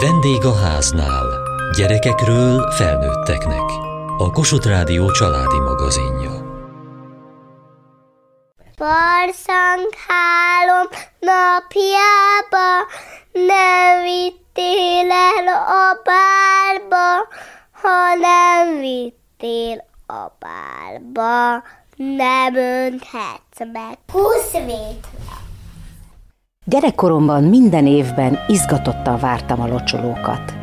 Vendég a háznál. Gyerekekről felnőtteknek. A Kossuth Rádió családi magazinja. Barszanghálom napjába, nem vittél el a bálba, ha nem vittél a bálba, nem önthetsz meg. Húszvét! Gyerekkoromban minden évben izgatottan vártam a locsolókat.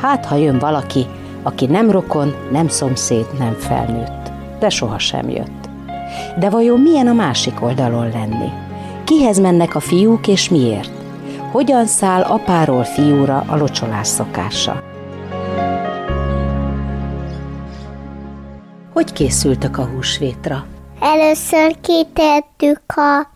Hát, ha jön valaki, aki nem rokon, nem szomszéd, nem felnőtt, de sohasem jött. De vajon milyen a másik oldalon lenni? Kihez mennek a fiúk és miért? Hogyan száll apáról fiúra a locsolás szokása? Hogy készültök a húsvétra? Először kitettük a,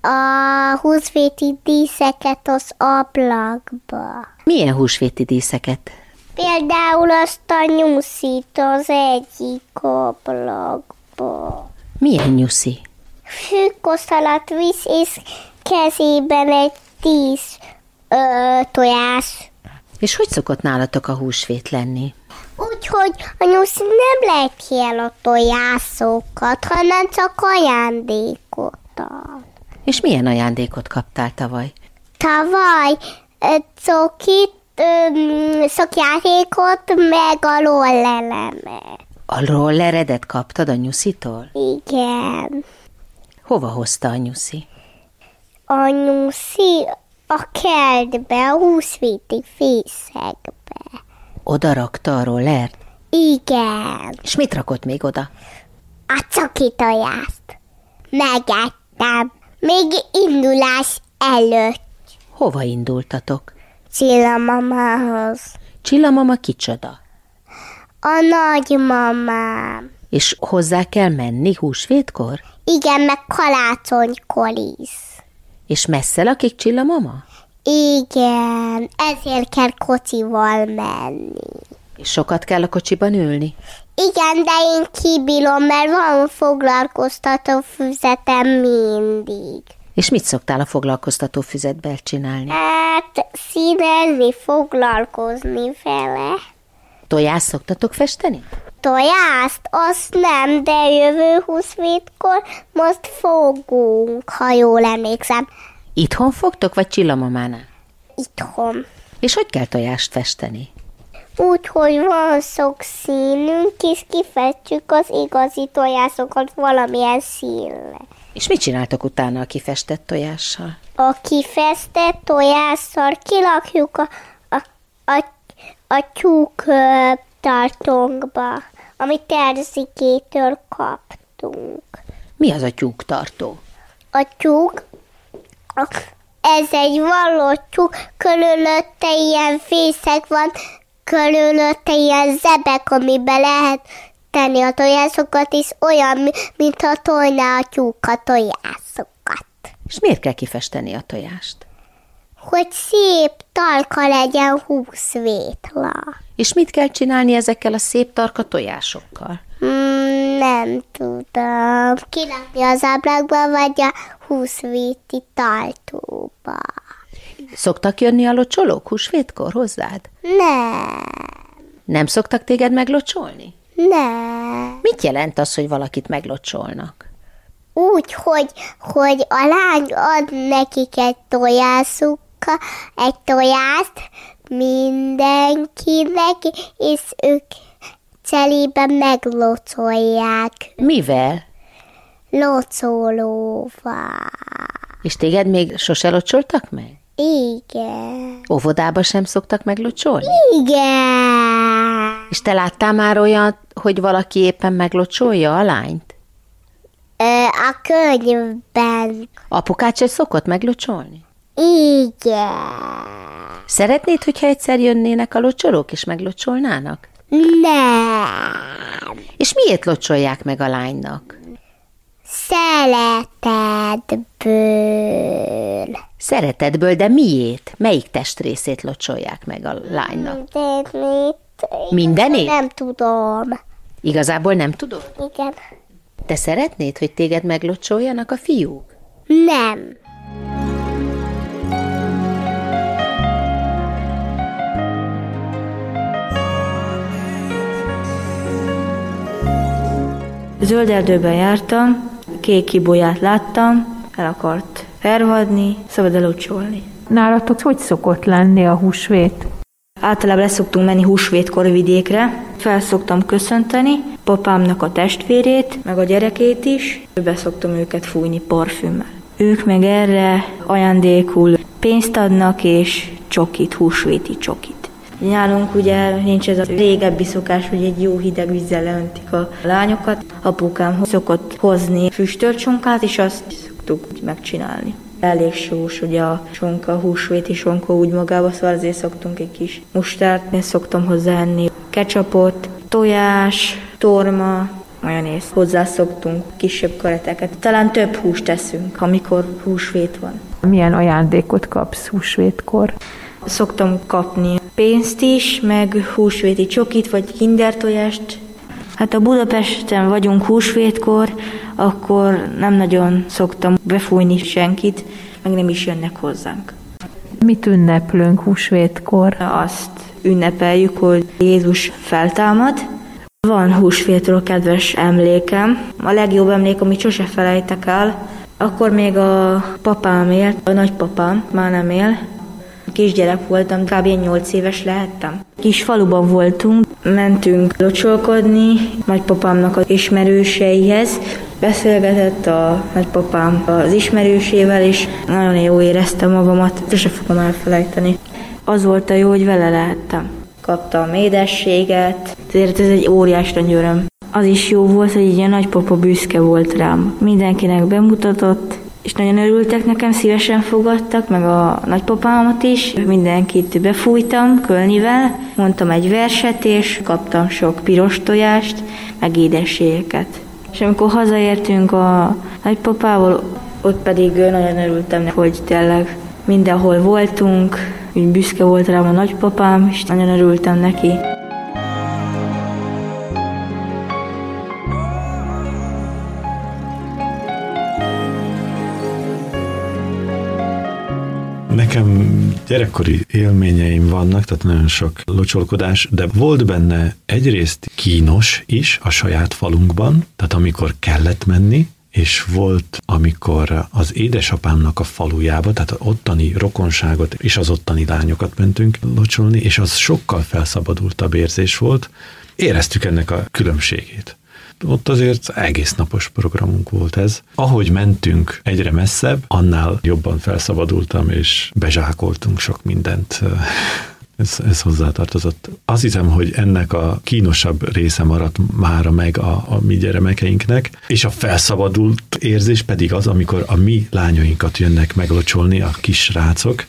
a húsvéti díszeket az ablakba. Milyen húsvéti díszeket? Például azt a nyuszit az egyik ablakba. Milyen nyuszi? Fűkoszalat visz, és kezében egy tíz ö, tojás. És hogy szokott nálatok a húsvét lenni? Úgyhogy a nyuszi nem lejti el a tojásokat, hanem csak ajándékot ad. És milyen ajándékot kaptál tavaly? Tavaly cokit, ö, szokjátékot, meg a lollelemet. A rolleredet kaptad a nyuszitól? Igen. Hova hozta a nyuszi? A nyuszi a kertbe, a húsvéti fészekbe. Oda rakta a rollert? Igen. És mit rakott még oda? A coki tojást. Megettem. Még indulás előtt. Hova indultatok? Csilla mamához. Csilla mama kicsoda? A nagymamám. És hozzá kell menni húsvétkor? Igen, meg kalácsonykor is. És messze lakik Csilla mama? Igen, ezért kell kocsival menni. És sokat kell a kocsiban ülni? Igen, de én kibírom, mert van foglalkoztató füzetem mindig. És mit szoktál a foglalkoztató füzetben csinálni? Hát színezni, foglalkozni vele. Tojás szoktatok festeni? Tojást, azt nem, de jövő húszvétkor most fogunk, ha jól emlékszem, Itthon fogtok, vagy Csilla mamánál? itthon. És hogy kell tojást festeni? Úgy, hogy van sok színünk, és kifestjük az igazi tojásokat valamilyen színre. És mit csináltok utána a kifestett tojással? A kifestett tojásszal kilakjuk a, a, a, a tyúk tartónkba, amit Terzikétől kaptunk. Mi az a tyúktartó? A tyúk, ez egy való tyúk, körülötte ilyen fészek van, körülötte ilyen zebek, amiben lehet tenni a tojásokat, és olyan, mi- mintha tojná a tyúk a tojásokat. És miért kell kifesteni a tojást? Hogy szép talka legyen húszvétla. És mit kell csinálni ezekkel a szép tarka tojásokkal? Mm, nem tudom. Kilakni az ablakba, vagy a húszvéti tartóba. Szoktak jönni a locsolók húsvétkor hozzád? Nem, Nem szoktak téged meglocsolni? nem. Mit jelent az, hogy valakit meglocsolnak? Úgy, hogy, hogy a lány ad nekik egy tojásukkal, egy tojást mindenkinek, és ők cserébe meglocolják Mivel? locolóval. És téged még sose locsoltak meg? Igen. Óvodába sem szoktak meglocsolni? Igen. És te láttál már olyat, hogy valaki éppen meglocsolja a lányt? Ö, A könyvben. Apukát se szokott meglocsolni? Igen. Szeretnéd, hogyha egyszer jönnének a locsolók és meglocsolnának? Nem. És miért locsolják meg a lánynak? Szeretetből. Szeretetből, de miért? Melyik testrészét locsolják meg a lánynak? Mindenét. Mindenét? Nem tudom. Igazából nem tudom? Igen. Te szeretnéd, hogy téged meglocsoljanak a fiúk? Nem. Zöld erdőben jártam, kék kibolyát láttam, el akart felvadni, szabad elocsolni. Nálatok hogy szokott lenni a húsvét? Általában leszoktunk menni húsvétkor vidékre, felszoktam köszönteni, papámnak a testvérét, meg a gyerekét is, beszoktam őket fújni parfümmel. Ők meg erre ajándékul pénzt adnak, és csokit, húsvéti csokit. Nálunk ugye nincs ez a régebbi szokás, hogy egy jó hideg vízzel leöntik a lányokat. Apukám szokott hozni füstölcsonkát, és azt szoktuk megcsinálni. Elég sós, ugye a sonka, húsvéti sonka úgy magába, szóval azért szoktunk egy kis mustárt, én szoktam hozzáenni ketchupot, tojás, torma, majonéz. Hozzászoktunk kisebb kareteket. Talán több húst teszünk, amikor húsvét van. Milyen ajándékot kapsz húsvétkor? Szoktam kapni pénzt is, meg húsvéti csokit, vagy kindertojást. Hát a Budapesten vagyunk húsvétkor, akkor nem nagyon szoktam befújni senkit, meg nem is jönnek hozzánk. Mit ünneplünk húsvétkor? Azt ünnepeljük, hogy Jézus feltámad. Van húsvétről kedves emlékem. A legjobb emlék, amit sose felejtek el, akkor még a papám élt, a nagypapám már nem él. Kisgyerek voltam, kb. 8 éves lehettem. Kis faluban voltunk, mentünk locsolkodni nagypapámnak az ismerőseihez. Beszélgetett a nagypapám az ismerősével, és nagyon jó éreztem magamat, sose fogom elfelejteni. Az volt a jó, hogy vele lehettem. Kaptam édességet, ezért ez egy óriás nagy öröm. Az is jó volt, hogy így a nagypapa büszke volt rám. Mindenkinek bemutatott, és nagyon örültek nekem, szívesen fogadtak, meg a nagypapámat is. Mindenkit befújtam kölnivel, mondtam egy verset, és kaptam sok piros tojást, meg édességeket. És amikor hazaértünk a nagypapával, ott pedig nagyon örültem, hogy tényleg mindenhol voltunk, úgy büszke volt rám a nagypapám, és nagyon örültem neki. Nekem gyerekkori élményeim vannak, tehát nagyon sok locsolkodás, de volt benne egyrészt kínos is a saját falunkban, tehát amikor kellett menni, és volt, amikor az édesapámnak a falujába, tehát ottani rokonságot és az ottani lányokat mentünk locsolni, és az sokkal felszabadultabb érzés volt. Éreztük ennek a különbségét ott azért egész napos programunk volt ez. Ahogy mentünk egyre messzebb, annál jobban felszabadultam, és bezsákoltunk sok mindent ez, ez hozzátartozott. Azt hiszem, hogy ennek a kínosabb része maradt mára meg a, a mi gyermekeinknek, és a felszabadult érzés pedig az, amikor a mi lányainkat jönnek meglocsolni, a kis rácok,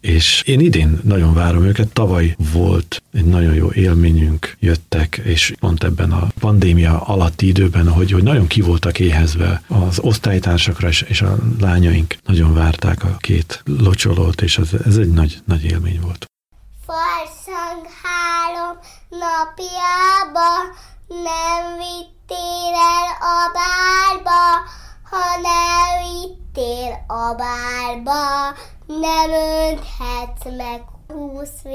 és én idén nagyon várom őket. Tavaly volt egy nagyon jó élményünk, jöttek, és pont ebben a pandémia alatti időben, hogy, hogy nagyon ki voltak éhezve az osztálytársakra, és, és a lányaink nagyon várták a két locsolót, és ez, ez egy nagy, nagy élmény volt. Farszang három napjába nem vittél el a bárba, ha nem vittél a bárba, nem önthetsz meg húsz.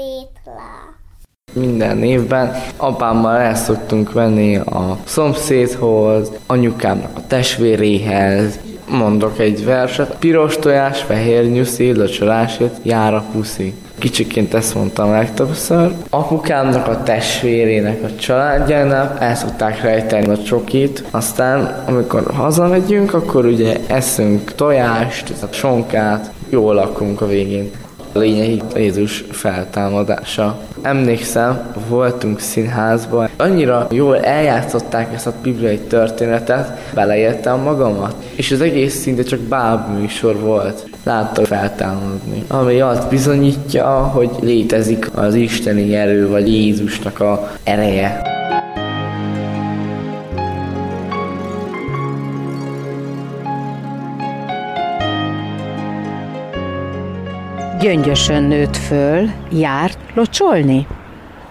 Minden évben apámmal el szoktunk venni a szomszédhoz, anyukámnak a testvéréhez, mondok egy verset, piros tojás, fehér nyuszi, locsolásért, jár a puszi. Kicsiként ezt mondtam legtöbbször. Apukámnak a testvérének a családjának el szokták rejteni a csokit, aztán amikor hazamegyünk, akkor ugye eszünk tojást, sonkát, jól lakunk a végén. A lényeg Jézus feltámadása. Emlékszem, voltunk színházban, annyira jól eljátszották ezt a bibliai történetet, beleértem magamat, és az egész szinte csak bábműsor volt. Láttam feltámadni, ami azt bizonyítja, hogy létezik az isteni erő, vagy Jézusnak a ereje. Gyöngyösön nőtt föl, járt locsolni?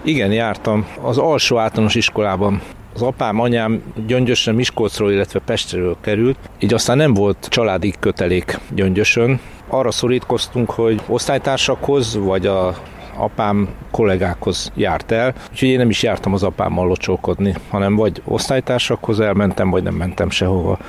Igen, jártam. Az alsó általános iskolában. Az apám, anyám Gyöngyösön, Miskolcról, illetve Pestről került, így aztán nem volt családi kötelék Gyöngyösön. Arra szorítkoztunk, hogy osztálytársakhoz, vagy a apám kollégákhoz járt el, úgyhogy én nem is jártam az apámmal locsolkodni, hanem vagy osztálytársakhoz elmentem, vagy nem mentem sehova.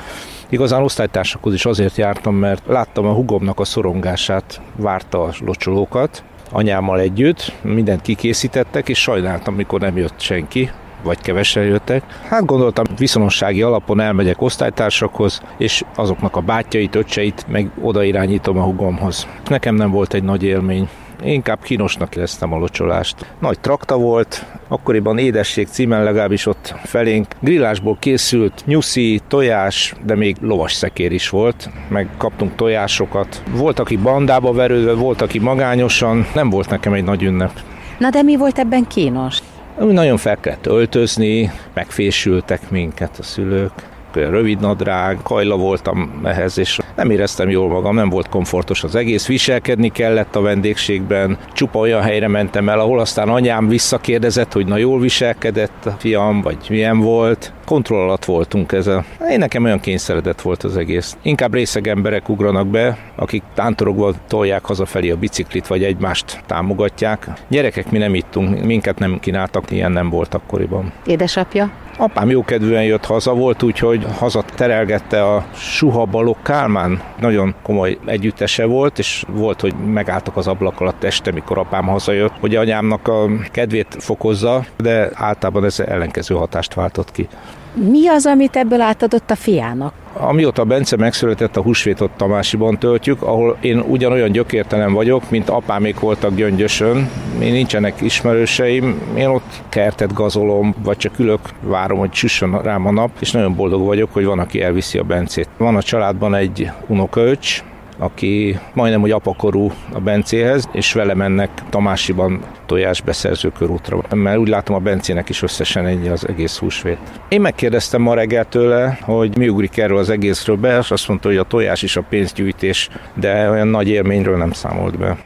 Igazán osztálytársakhoz is azért jártam, mert láttam a hugomnak a szorongását, várta a locsolókat, anyámmal együtt, mindent kikészítettek, és sajnáltam, mikor nem jött senki, vagy kevesen jöttek. Hát gondoltam, viszonossági alapon elmegyek osztálytársakhoz, és azoknak a bátyait, öccseit meg odairányítom a hugomhoz. Nekem nem volt egy nagy élmény. Inkább kínosnak éreztem a locsolást. Nagy trakta volt, akkoriban édesség címen legalábbis ott felénk. Grillásból készült nyuszi, tojás, de még lovas szekér is volt, meg kaptunk tojásokat. Volt, aki bandába verődve, volt, aki magányosan, nem volt nekem egy nagy ünnep. Na de mi volt ebben kínos? Nagyon fel kellett öltözni, megfésültek minket a szülők rövid nadrág, kajla voltam ehhez, és nem éreztem jól magam, nem volt komfortos az egész, viselkedni kellett a vendégségben, csupa olyan helyre mentem el, ahol aztán anyám visszakérdezett, hogy na jól viselkedett a fiam, vagy milyen volt. Kontroll alatt voltunk ezzel. Én nekem olyan kényszeredett volt az egész. Inkább részeg emberek ugranak be, akik tántorogva tolják hazafelé a biciklit, vagy egymást támogatják. Gyerekek, mi nem ittunk, minket nem kínáltak, ilyen nem volt akkoriban. Édesapja? Apám jókedvűen jött haza, volt úgy, hogy haza terelgette a Suha Balog Kálmán. Nagyon komoly együttese volt, és volt, hogy megálltak az ablak alatt este, mikor apám hazajött, hogy anyámnak a kedvét fokozza, de általában ez ellenkező hatást váltott ki. Mi az, amit ebből átadott a fiának? Amióta Bence megszületett, a húsvétot Tamásiban töltjük, ahol én ugyanolyan gyökértelen vagyok, mint apámék voltak Gyöngyösön. Én nincsenek ismerőseim, én ott kertet gazolom, vagy csak ülök, várom, hogy süssön rám a nap, és nagyon boldog vagyok, hogy van, aki elviszi a Bencét. Van a családban egy unokaöcs, aki majdnem, hogy apakorú a Bencéhez, és vele mennek Tamásiban tojásbeszerző körútra. Mert úgy látom a Bencének is összesen ennyi az egész húsvét. Én megkérdeztem ma reggel tőle, hogy mi ugrik erről az egészről be, és azt mondta, hogy a tojás is a pénzgyűjtés, de olyan nagy élményről nem számolt be.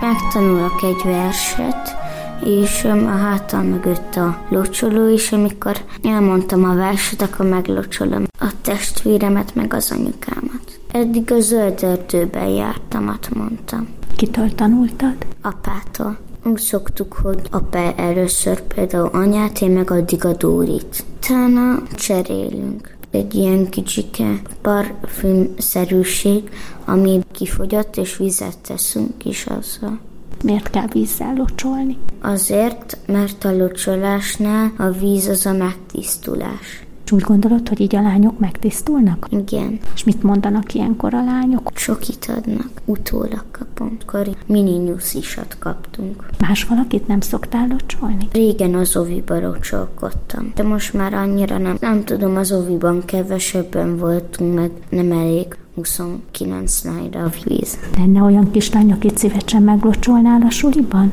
Megtanulok egy verset, és a hátam mögött a locsoló is, amikor elmondtam a verset, akkor meglocsolom a testvéremet, meg az anyukámat. Eddig a zöld erdőben jártam, mondtam. Kitől tanultad? Apától. Úgy szoktuk, hogy apa először például anyát, én meg addig a Dórit. Utána cserélünk egy ilyen kicsike parfümszerűség, ami kifogyott, és vizet teszünk is azzal. Miért kell vízzel locsolni? Azért, mert a locsolásnál a víz az a megtisztulás. És úgy gondolod, hogy így a lányok megtisztulnak? Igen. És mit mondanak ilyenkor a lányok? Sokit adnak. Utólag kapunk. Akkor mini nyuszisat kaptunk. Más valakit nem szoktál locsolni? Régen az oviba locsolkodtam. De most már annyira nem. Nem tudom, az oviban kevesebben voltunk, meg nem elég 29 nájra a víz. Lenne olyan kislány, akit szívesen meglocsolnál a suliban?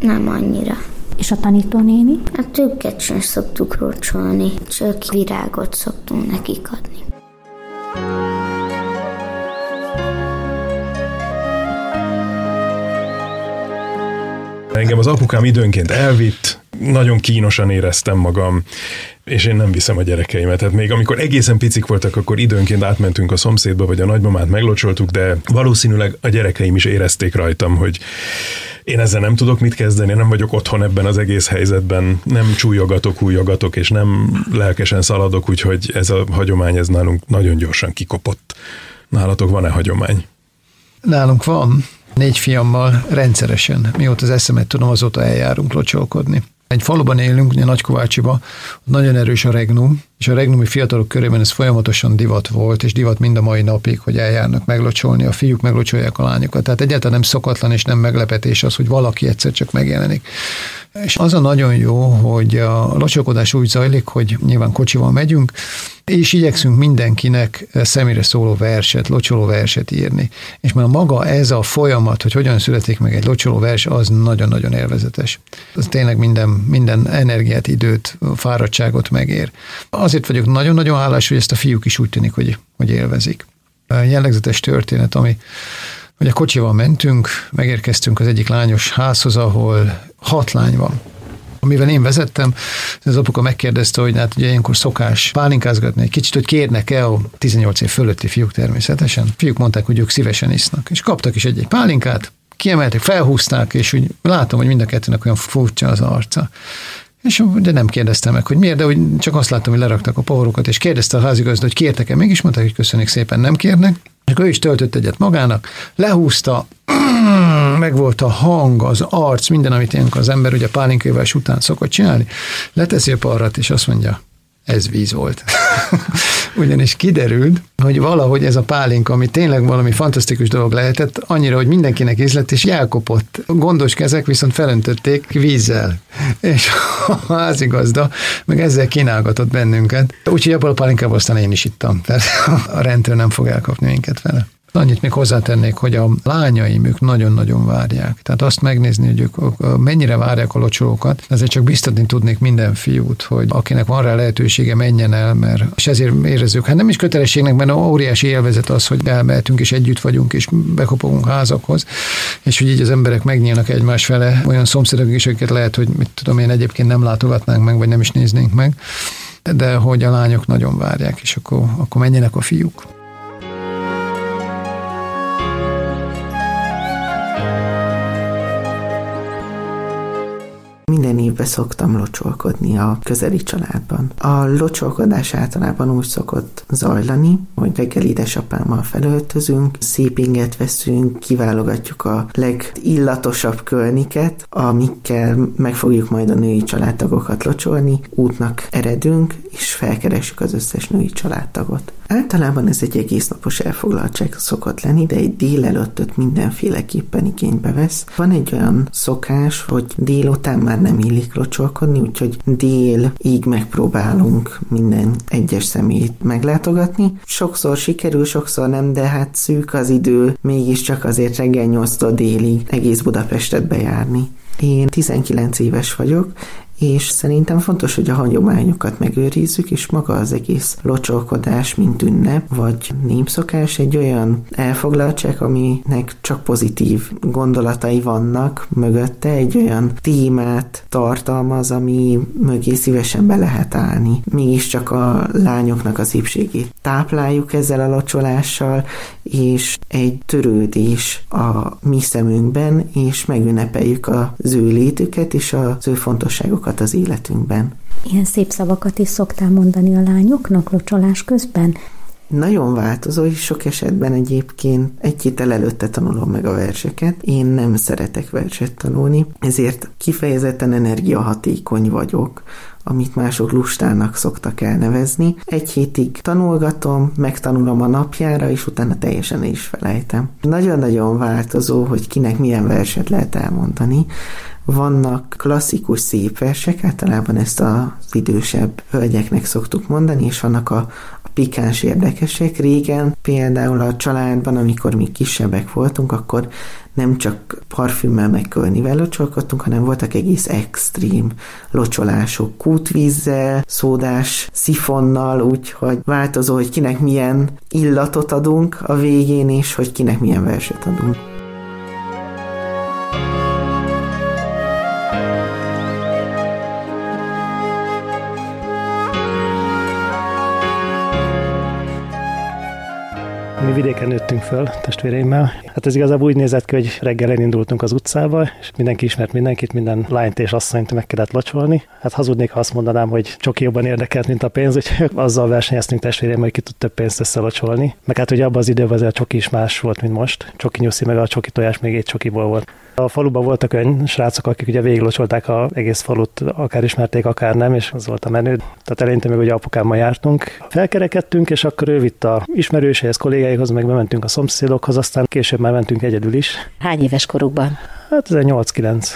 Nem annyira. És a tanítónéni? Hát őket sem szoktuk locsolni, csak virágot szoktunk nekik adni. Engem az apukám időnként elvitt, nagyon kínosan éreztem magam, és én nem viszem a gyerekeimet. Tehát még amikor egészen picik voltak, akkor időnként átmentünk a szomszédba, vagy a nagymamát meglocsoltuk, de valószínűleg a gyerekeim is érezték rajtam, hogy én ezzel nem tudok mit kezdeni, nem vagyok otthon ebben az egész helyzetben, nem csúlyogatok, újogatok, és nem lelkesen szaladok, úgyhogy ez a hagyomány, ez nálunk nagyon gyorsan kikopott. Nálatok van-e hagyomány? Nálunk van. Négy fiammal rendszeresen, mióta az eszemet tudom, azóta eljárunk locsolkodni. Egy faluban élünk, ugye Nagykovácsiba, nagyon erős a regnum, és a regnumi fiatalok körében ez folyamatosan divat volt, és divat mind a mai napig, hogy eljárnak meglocsolni, a fiúk meglocsolják a lányokat. Tehát egyáltalán nem szokatlan és nem meglepetés az, hogy valaki egyszer csak megjelenik. És az a nagyon jó, hogy a locsolkodás úgy zajlik, hogy nyilván kocsival megyünk, és igyekszünk mindenkinek személyre szóló verset, locsoló verset írni. És már maga ez a folyamat, hogy hogyan születik meg egy locsoló vers, az nagyon-nagyon élvezetes. Az tényleg minden, minden energiát, időt, fáradtságot megér. Azért vagyok nagyon-nagyon hálás, hogy ezt a fiúk is úgy tűnik, hogy, hogy élvezik. Jellegzetes történet, ami hogy a kocsival mentünk, megérkeztünk az egyik lányos házhoz, ahol hat lány van. amivel én vezettem, az apuka megkérdezte, hogy hát ugye ilyenkor szokás pálinkázgatni egy kicsit, hogy kérnek-e a 18 év fölötti fiúk természetesen. Fiúk mondták, hogy ők szívesen isznak, és kaptak is egy-egy pálinkát, kiemelték, felhúzták, és úgy látom, hogy mind a kettőnek olyan furcsa az arca. És de nem kérdeztem meg, hogy miért, de úgy csak azt láttam, hogy leraktak a pohorokat, és kérdezte a házigazda, hogy kértek-e, mégis mondták, hogy köszönjük szépen, nem kérnek. És akkor ő is töltött egyet magának, lehúzta, meg volt a hang, az arc, minden, amit ilyenkor az ember ugye pálinkővel után szokott csinálni, leteszi a parrat, és azt mondja, ez víz volt. Ugyanis kiderült, hogy valahogy ez a pálinka, ami tényleg valami fantasztikus dolog lehetett, annyira, hogy mindenkinek ízlett, és elkopott. Gondos kezek viszont felöntötték vízzel. És a házigazda meg ezzel kínálgatott bennünket. Úgyhogy abban a pálinkával aztán én is ittam. Tehát a rendőr nem fog elkapni minket vele. Annyit még hozzátennék, hogy a lányaim ők nagyon-nagyon várják. Tehát azt megnézni, hogy ők mennyire várják a locsolókat, ezért csak biztatni tudnék minden fiút, hogy akinek van rá lehetősége, menjen el, mert és ezért érezzük, hát nem is kötelességnek, mert óriási élvezet az, hogy elmehetünk és együtt vagyunk, és bekopogunk házakhoz, és hogy így az emberek megnyílnak egymás fele, olyan szomszédok is, akiket lehet, hogy mit tudom én egyébként nem látogatnánk meg, vagy nem is néznénk meg, de hogy a lányok nagyon várják, és akkor, akkor menjenek a fiúk. Szoktam locsolkodni a közeli családban. A locsolkodás általában úgy szokott zajlani, hogy reggel édesapámmal felöltözünk, szép inget veszünk, kiválogatjuk a legillatosabb körniket, amikkel meg fogjuk majd a női családtagokat locsolni, útnak eredünk, és felkeressük az összes női családtagot. Általában ez egy egész napos elfoglaltság szokott lenni, de egy délelőttöt mindenféleképpen igénybe vesz. Van egy olyan szokás, hogy délután már nem illik locsolkodni, úgyhogy délig megpróbálunk minden egyes szemét meglátogatni. Sokszor sikerül, sokszor nem, de hát szűk az idő, mégiscsak azért reggel 8 délig egész Budapestet bejárni. Én 19 éves vagyok, és szerintem fontos, hogy a hagyományokat megőrizzük, és maga az egész locsolkodás, mint ünnep, vagy népszokás egy olyan elfoglaltság, aminek csak pozitív gondolatai vannak mögötte, egy olyan témát tartalmaz, ami mögé szívesen be lehet állni. Mégiscsak a lányoknak az épségét tápláljuk ezzel a locsolással, és egy törődés a mi szemünkben, és megünnepeljük az ő létüket és az ő fontosságokat az életünkben. Ilyen szép szavakat is szoktál mondani a lányoknak locsolás közben? Nagyon változó, és sok esetben egyébként egy héttel előtte tanulom meg a verseket. Én nem szeretek verset tanulni, ezért kifejezetten energiahatékony vagyok amit mások lustának szoktak elnevezni. Egy hétig tanulgatom, megtanulom a napjára, és utána teljesen is felejtem. Nagyon-nagyon változó, hogy kinek milyen verset lehet elmondani. Vannak klasszikus szép versek, általában ezt az idősebb hölgyeknek szoktuk mondani, és vannak a, a pikáns érdekesek. Régen például a családban, amikor mi kisebbek voltunk, akkor nem csak parfümmel meg kölnivel locsolkodtunk, hanem voltak egész extrém locsolások, kútvízzel, szódás szifonnal, úgyhogy változó, hogy kinek milyen illatot adunk a végén, és hogy kinek milyen verset adunk. Mi vidéken nőttünk föl testvéreimmel. Hát ez igazából úgy nézett ki, hogy reggel elindultunk az utcába, és mindenki ismert mindenkit, minden lányt és asszonyt meg kellett locsolni. Hát hazudnék, ha azt mondanám, hogy csoki jobban érdekelt, mint a pénz, hogy azzal versenyeztünk testvéreimmel, hogy ki tud több pénzt összelocsolni. Meg hát ugye abban az időben azért csoki is más volt, mint most. Csoki nyuszi, meg a csoki tojás még egy csokiból volt. A faluban voltak olyan srácok, akik ugye végiglocsolták a egész falut, akár ismerték, akár nem, és az volt a menő. Tehát eleinte még ugye apukámmal jártunk. Felkerekedtünk, és akkor ő vitt a ismerőséhez, kollégáihoz, meg bementünk a szomszédokhoz, aztán később már mentünk egyedül is. Hány éves korukban? Hát ez 8-9.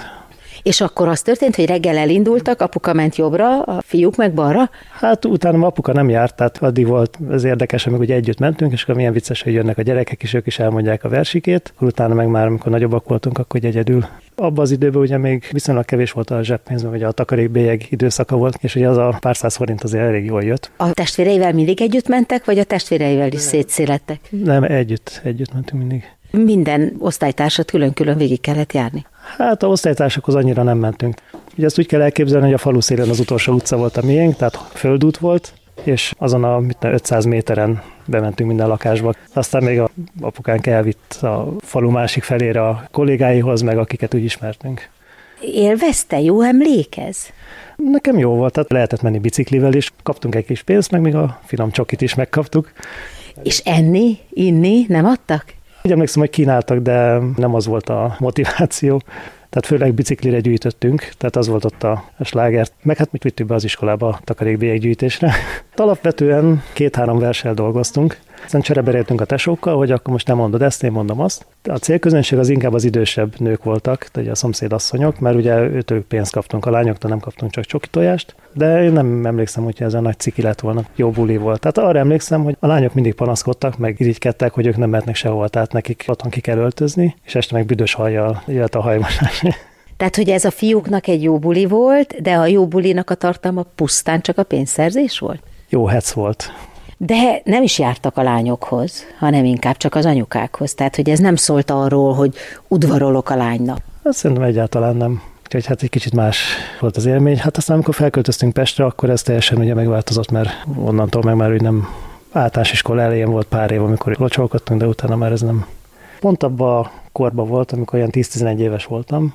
És akkor az történt, hogy reggel elindultak, apuka ment jobbra, a fiúk meg balra? Hát utána apuka nem járt, tehát addig volt az érdekes, amikor ugye együtt mentünk, és akkor milyen vicces, hogy jönnek a gyerekek, és ők is elmondják a versikét. Akkor utána meg már, amikor nagyobbak voltunk, akkor egyedül. Abban az időben ugye még viszonylag kevés volt a zseppénz, ugye a takarékbélyeg időszaka volt, és ugye az a pár száz forint azért elég jól jött. A testvéreivel mindig együtt mentek, vagy a testvéreivel is szétszélettek? Nem, együtt, együtt mentünk mindig. Minden osztálytársat külön-külön végig kellett járni. Hát a osztálytársakhoz annyira nem mentünk. Ugye ezt úgy kell elképzelni, hogy a falu szélén az utolsó utca volt a miénk, tehát földút volt, és azon a mit 500 méteren bementünk minden lakásba. Aztán még a apukánk elvitt a falu másik felére a kollégáihoz, meg akiket úgy ismertünk. Élvezte? Jó emlékez? Nekem jó volt, tehát lehetett menni biciklivel is, kaptunk egy kis pénzt, meg még a finom csokit is megkaptuk. És enni, inni nem adtak? Úgy emlékszem, hogy kínáltak, de nem az volt a motiváció. Tehát főleg biciklire gyűjtöttünk, tehát az volt ott a, slágert. Meg hát mit vittük be az iskolába a takarékbélyeggyűjtésre. Alapvetően két-három versel dolgoztunk, aztán csereberéltünk a tesókkal, hogy akkor most nem mondod ezt, én mondom azt. A célközönség az inkább az idősebb nők voltak, tehát a szomszédasszonyok, mert ugye őtől pénzt kaptunk a lányoktól, nem kaptunk csak csoki tojást, de én nem emlékszem, hogy ez a nagy ciki lett volna, jó buli volt. Tehát arra emlékszem, hogy a lányok mindig panaszkodtak, meg irigykedtek, hogy ők nem mehetnek sehol, tehát nekik otthon ki kell öltözni, és este meg büdös hajjal jött a hajmosás. Tehát, hogy ez a fiúknak egy jó buli volt, de a jó bulinak a tartalma pusztán csak a pénzszerzés volt? Jó hec volt. De nem is jártak a lányokhoz, hanem inkább csak az anyukákhoz. Tehát, hogy ez nem szólt arról, hogy udvarolok a lánynak. Azt szerintem egyáltalán nem. Úgyhogy hát egy kicsit más volt az élmény. Hát aztán, amikor felköltöztünk Pestre, akkor ez teljesen ugye megváltozott, mert onnantól meg már úgy nem általános iskola elején volt pár év, amikor locsolkodtunk, de utána már ez nem. Pont abban a korban volt, amikor olyan 10-11 éves voltam,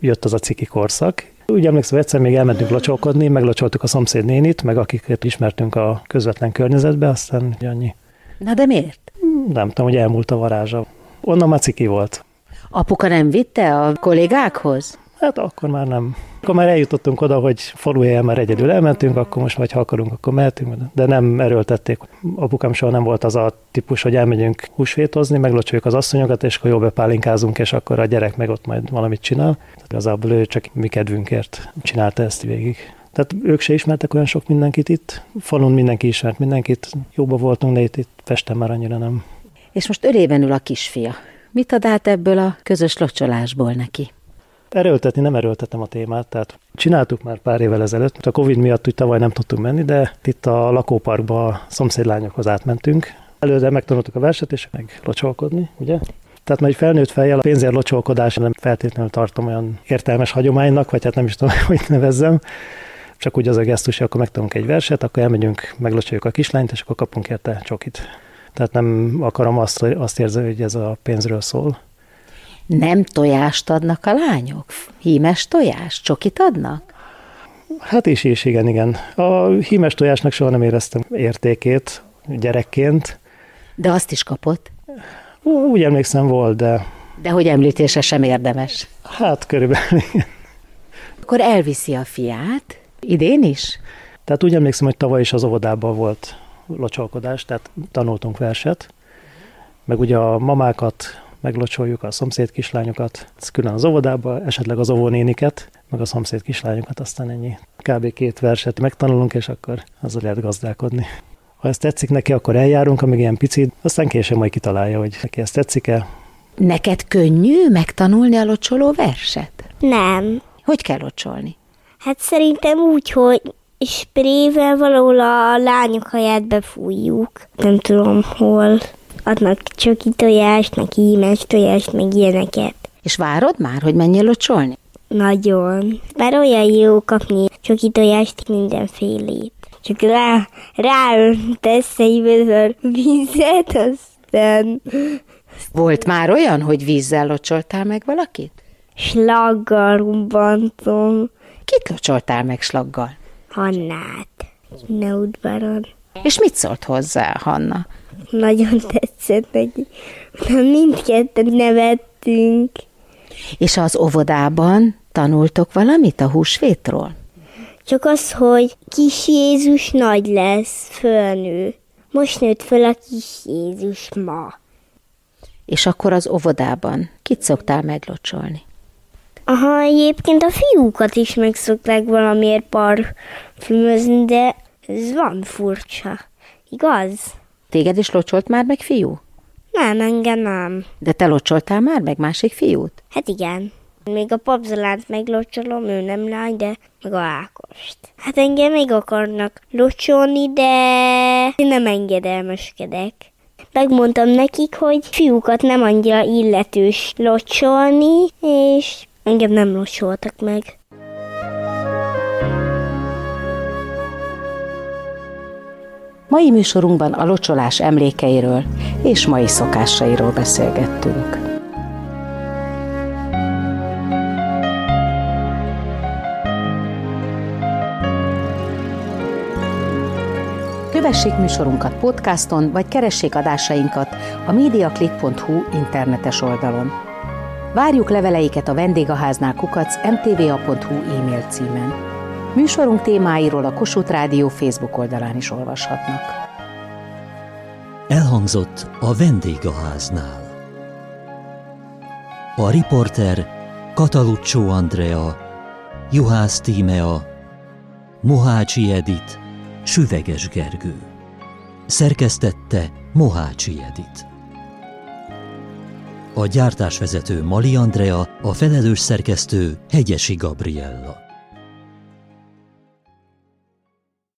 jött az a ciki korszak, úgy emlékszem, egyszer még elmentünk locsolkodni, meglocsoltuk a szomszéd nénit, meg akiket ismertünk a közvetlen környezetbe, aztán annyi. Na de miért? Nem tudom, hogy elmúlt a varázsa. Onnan már ciki volt. Apuka nem vitte a kollégákhoz? Hát akkor már nem. Akkor már eljutottunk oda, hogy faluhelyen már egyedül elmentünk, akkor most vagy ha akarunk, akkor mehetünk, de nem erőltették. Apukám soha nem volt az a típus, hogy elmegyünk húsvétozni, meglocsoljuk az asszonyokat, és akkor jó bepálinkázunk, és akkor a gyerek meg ott majd valamit csinál. Tehát igazából ő csak mi kedvünkért csinálta ezt végig. Tehát ők se ismertek olyan sok mindenkit itt. Falun mindenki ismert mindenkit. Jóba voltunk, de itt, itt Pesten már annyira nem. És most örében ül a kisfia. Mit ad át ebből a közös locsolásból neki? Erőltetni nem erőltetem a témát, tehát csináltuk már pár évvel ezelőtt. A Covid miatt úgy tavaly nem tudtunk menni, de itt a lakóparkba a szomszédlányokhoz átmentünk. Előre megtanultuk a verset, és meg locsolkodni, ugye? Tehát majd felnőtt fejjel a pénzért locsolkodás nem feltétlenül tartom olyan értelmes hagyománynak, vagy hát nem is tudom, hogy nevezzem. Csak úgy az a gesztus, hogy akkor megtanulunk egy verset, akkor elmegyünk, meglocsoljuk a kislányt, és akkor kapunk érte csokit. Tehát nem akarom azt, azt érzem, hogy ez a pénzről szól. Nem tojást adnak a lányok? Hímes tojás? Csokit adnak? Hát is, is, igen, igen. A hímes tojásnak soha nem éreztem értékét gyerekként. De azt is kapott? Úgy emlékszem volt, de... De hogy említése sem érdemes? Hát körülbelül igen. Akkor elviszi a fiát, idén is? Tehát úgy emlékszem, hogy tavaly is az óvodában volt locsolkodás, tehát tanultunk verset, meg ugye a mamákat meglocsoljuk a szomszéd kislányokat, ez külön az óvodába, esetleg az óvónéniket, meg a szomszéd kislányokat, aztán ennyi. Kb. két verset megtanulunk, és akkor azzal lehet gazdálkodni. Ha ezt tetszik neki, akkor eljárunk, amíg ilyen picit, aztán később majd kitalálja, hogy neki ezt tetszik-e. Neked könnyű megtanulni a locsoló verset? Nem. Hogy kell locsolni? Hát szerintem úgy, hogy sprével valahol a lányok haját befújjuk. Nem tudom hol adnak csoki tojást, meg hímes tojást, meg ilyeneket. És várod már, hogy menjél locsolni? Nagyon. Már olyan jó kapni csoki tojást mindenfélét. Csak rá, ráöntesz egy vödör vizet, aztán... Volt már olyan, hogy vízzel locsoltál meg valakit? Slaggal rubbantom. Kit locsoltál meg slaggal? Hannát. Ne udvaron. És mit szólt hozzá, Hanna? Nagyon tetszett neki. Mindketten nevettünk. És az óvodában tanultok valamit a húsvétról? Csak az, hogy kis Jézus nagy lesz, fölnő. Most nőtt föl a kis Jézus ma. És akkor az óvodában kit szoktál meglocsolni? Aha, egyébként a fiúkat is meg szokták valamiért parfümözni, de ez van furcsa. Igaz? Téged is locsolt már meg fiú? Nem, engem nem. De te locsoltál már meg másik fiút? Hát igen. Még a papzalánt meglocsolom, ő nem lány, de meg a Ákost. Hát engem még akarnak locsolni, de én nem engedelmeskedek. Megmondtam nekik, hogy fiúkat nem annyira illetős locsolni, és engem nem locsoltak meg. Mai műsorunkban a locsolás emlékeiről és mai szokásairól beszélgettünk. Kövessék műsorunkat podcaston, vagy keressék adásainkat a mediaclick.hu internetes oldalon. Várjuk leveleiket a vendégháznál kukac mtva.hu e-mail címen. Műsorunk témáiról a Kossuth Rádió Facebook oldalán is olvashatnak. Elhangzott a vendégháznál. A riporter Kataluccio Andrea, Juhász Tímea, Mohácsi Edit, Süveges Gergő. Szerkesztette Mohácsi Edit. A gyártásvezető Mali Andrea, a felelős szerkesztő Hegyesi Gabriella.